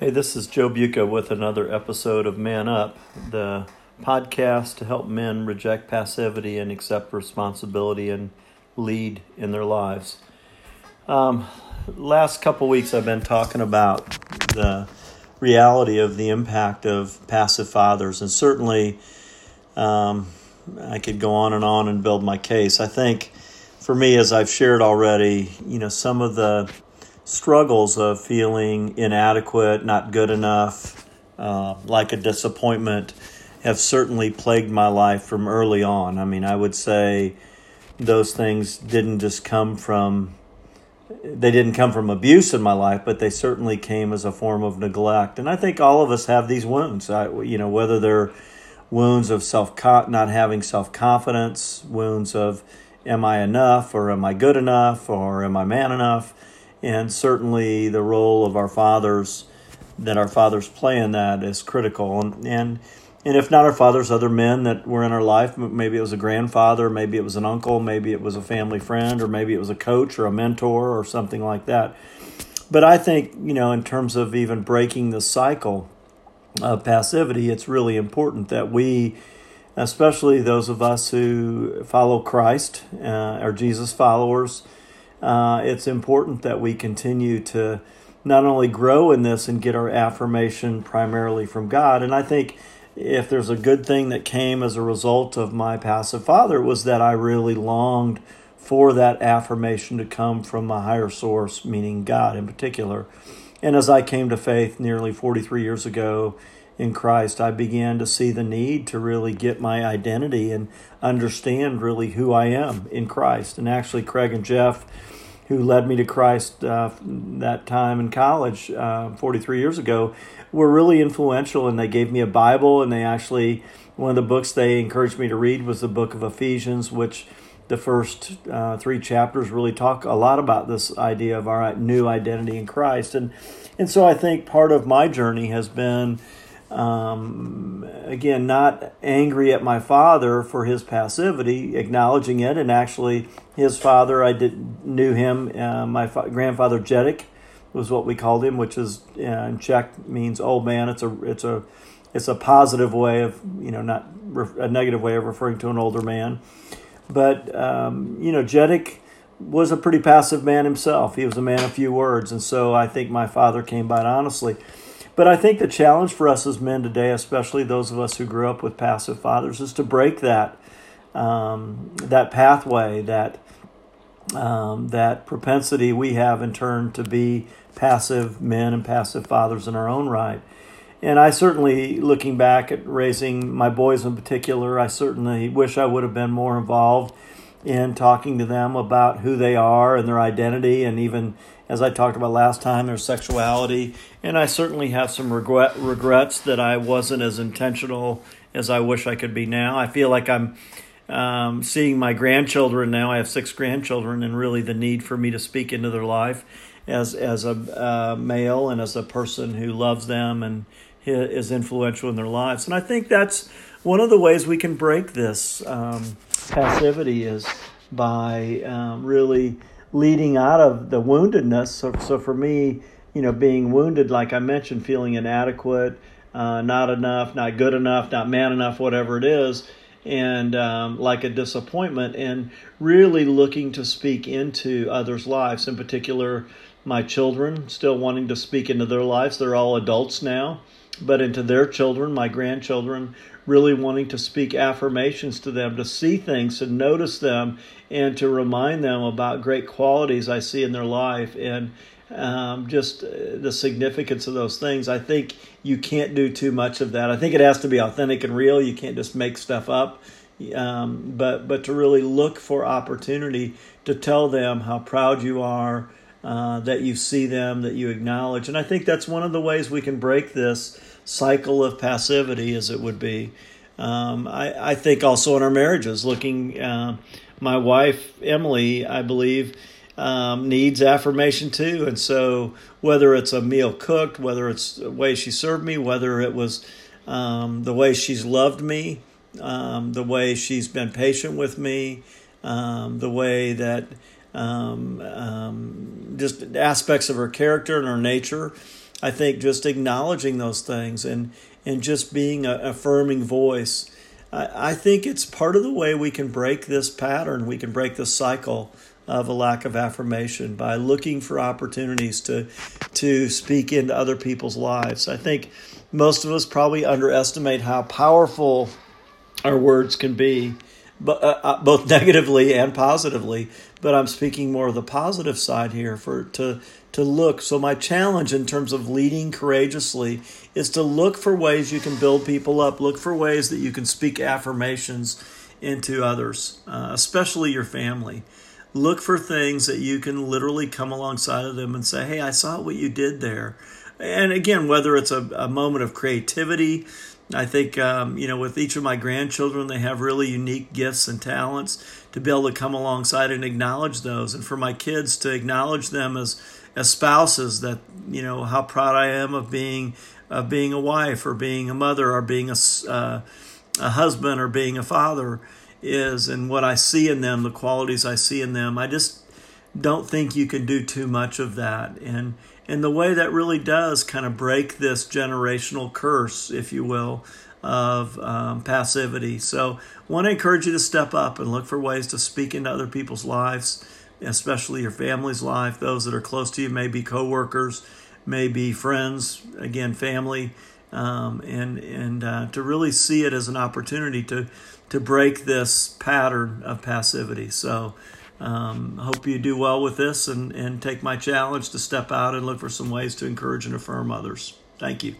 Hey, this is Joe Buca with another episode of Man Up, the podcast to help men reject passivity and accept responsibility and lead in their lives. Um, last couple weeks, I've been talking about the reality of the impact of passive fathers, and certainly um, I could go on and on and build my case. I think for me, as I've shared already, you know, some of the struggles of feeling inadequate, not good enough, uh, like a disappointment, have certainly plagued my life from early on. I mean, I would say those things didn't just come from they didn't come from abuse in my life, but they certainly came as a form of neglect. And I think all of us have these wounds. I, you know, whether they're wounds of self not having self confidence, wounds of am I enough or am I good enough or am I man enough? And certainly the role of our fathers that our fathers play in that is critical. And and and if not our fathers other men that were in our life maybe it was a grandfather maybe it was an uncle maybe it was a family friend or maybe it was a coach or a mentor or something like that. But i think you know in terms of even breaking the cycle of passivity it's really important that we especially those of us who follow christ uh, are jesus followers uh, it's important that we continue to not only grow in this and get our affirmation primarily from God. And I think if there's a good thing that came as a result of my passive father, was that I really longed for that affirmation to come from a higher source, meaning God in particular. And as I came to faith nearly 43 years ago in Christ, I began to see the need to really get my identity and understand really who I am in Christ. And actually, Craig and Jeff who led me to Christ uh, that time in college, uh, 43 years ago, were really influential. And they gave me a Bible, and they actually, one of the books they encouraged me to read was the book of Ephesians, which the first uh, three chapters really talk a lot about this idea of our new identity in Christ. And, and so I think part of my journey has been um, again, not angry at my father for his passivity, acknowledging it, and actually, his father, I did knew him. Uh, my fa- grandfather Jedek was what we called him, which is uh, in Czech means old man. It's a it's a it's a positive way of you know not re- a negative way of referring to an older man, but um, you know Jedek was a pretty passive man himself. He was a man of few words, and so I think my father came by it honestly. But I think the challenge for us as men today, especially those of us who grew up with passive fathers, is to break that um, that pathway, that um, that propensity we have in turn to be passive men and passive fathers in our own right. And I certainly, looking back at raising my boys in particular, I certainly wish I would have been more involved in talking to them about who they are and their identity and even as I talked about last time, their sexuality. And I certainly have some regret, regrets that I wasn't as intentional as I wish I could be now. I feel like I'm um, seeing my grandchildren now. I have six grandchildren, and really the need for me to speak into their life as, as a uh, male and as a person who loves them and is influential in their lives. And I think that's one of the ways we can break this um, passivity is by um, really leading out of the woundedness. So, so for me, you know, being wounded, like I mentioned, feeling inadequate, uh, not enough, not good enough, not man enough, whatever it is, and um, like a disappointment, and really looking to speak into others' lives, in particular, my children, still wanting to speak into their lives. They're all adults now, but into their children, my grandchildren, really wanting to speak affirmations to them, to see things, to notice them, and to remind them about great qualities I see in their life and um, just uh, the significance of those things. I think you can't do too much of that. I think it has to be authentic and real. You can't just make stuff up. Um, but but to really look for opportunity to tell them how proud you are, uh, that you see them, that you acknowledge, and I think that's one of the ways we can break this cycle of passivity, as it would be. Um, I, I think also in our marriages, looking, uh, my wife, Emily, I believe, um, needs affirmation too. And so, whether it's a meal cooked, whether it's the way she served me, whether it was um, the way she's loved me, um, the way she's been patient with me, um, the way that um, um, just aspects of her character and her nature I think just acknowledging those things and and just being a affirming voice. I, I think it's part of the way we can break this pattern. We can break this cycle of a lack of affirmation by looking for opportunities to to speak into other people's lives. I think most of us probably underestimate how powerful our words can be, both negatively and positively. But I'm speaking more of the positive side here for to to look. So my challenge in terms of leading courageously is to look for ways you can build people up. Look for ways that you can speak affirmations into others, uh, especially your family look for things that you can literally come alongside of them and say, Hey, I saw what you did there. And again, whether it's a, a moment of creativity, I think, um, you know, with each of my grandchildren, they have really unique gifts and talents to be able to come alongside and acknowledge those. And for my kids to acknowledge them as, as spouses that, you know, how proud I am of being, of being a wife or being a mother or being a, uh, a husband or being a father is and what I see in them, the qualities I see in them. I just don't think you can do too much of that. And and the way that really does kind of break this generational curse, if you will, of um, passivity. So, I want to encourage you to step up and look for ways to speak into other people's lives, especially your family's life. Those that are close to you, maybe coworkers, maybe friends, again, family, um, and and uh, to really see it as an opportunity to to break this pattern of passivity. So, um, hope you do well with this and, and take my challenge to step out and look for some ways to encourage and affirm others. Thank you.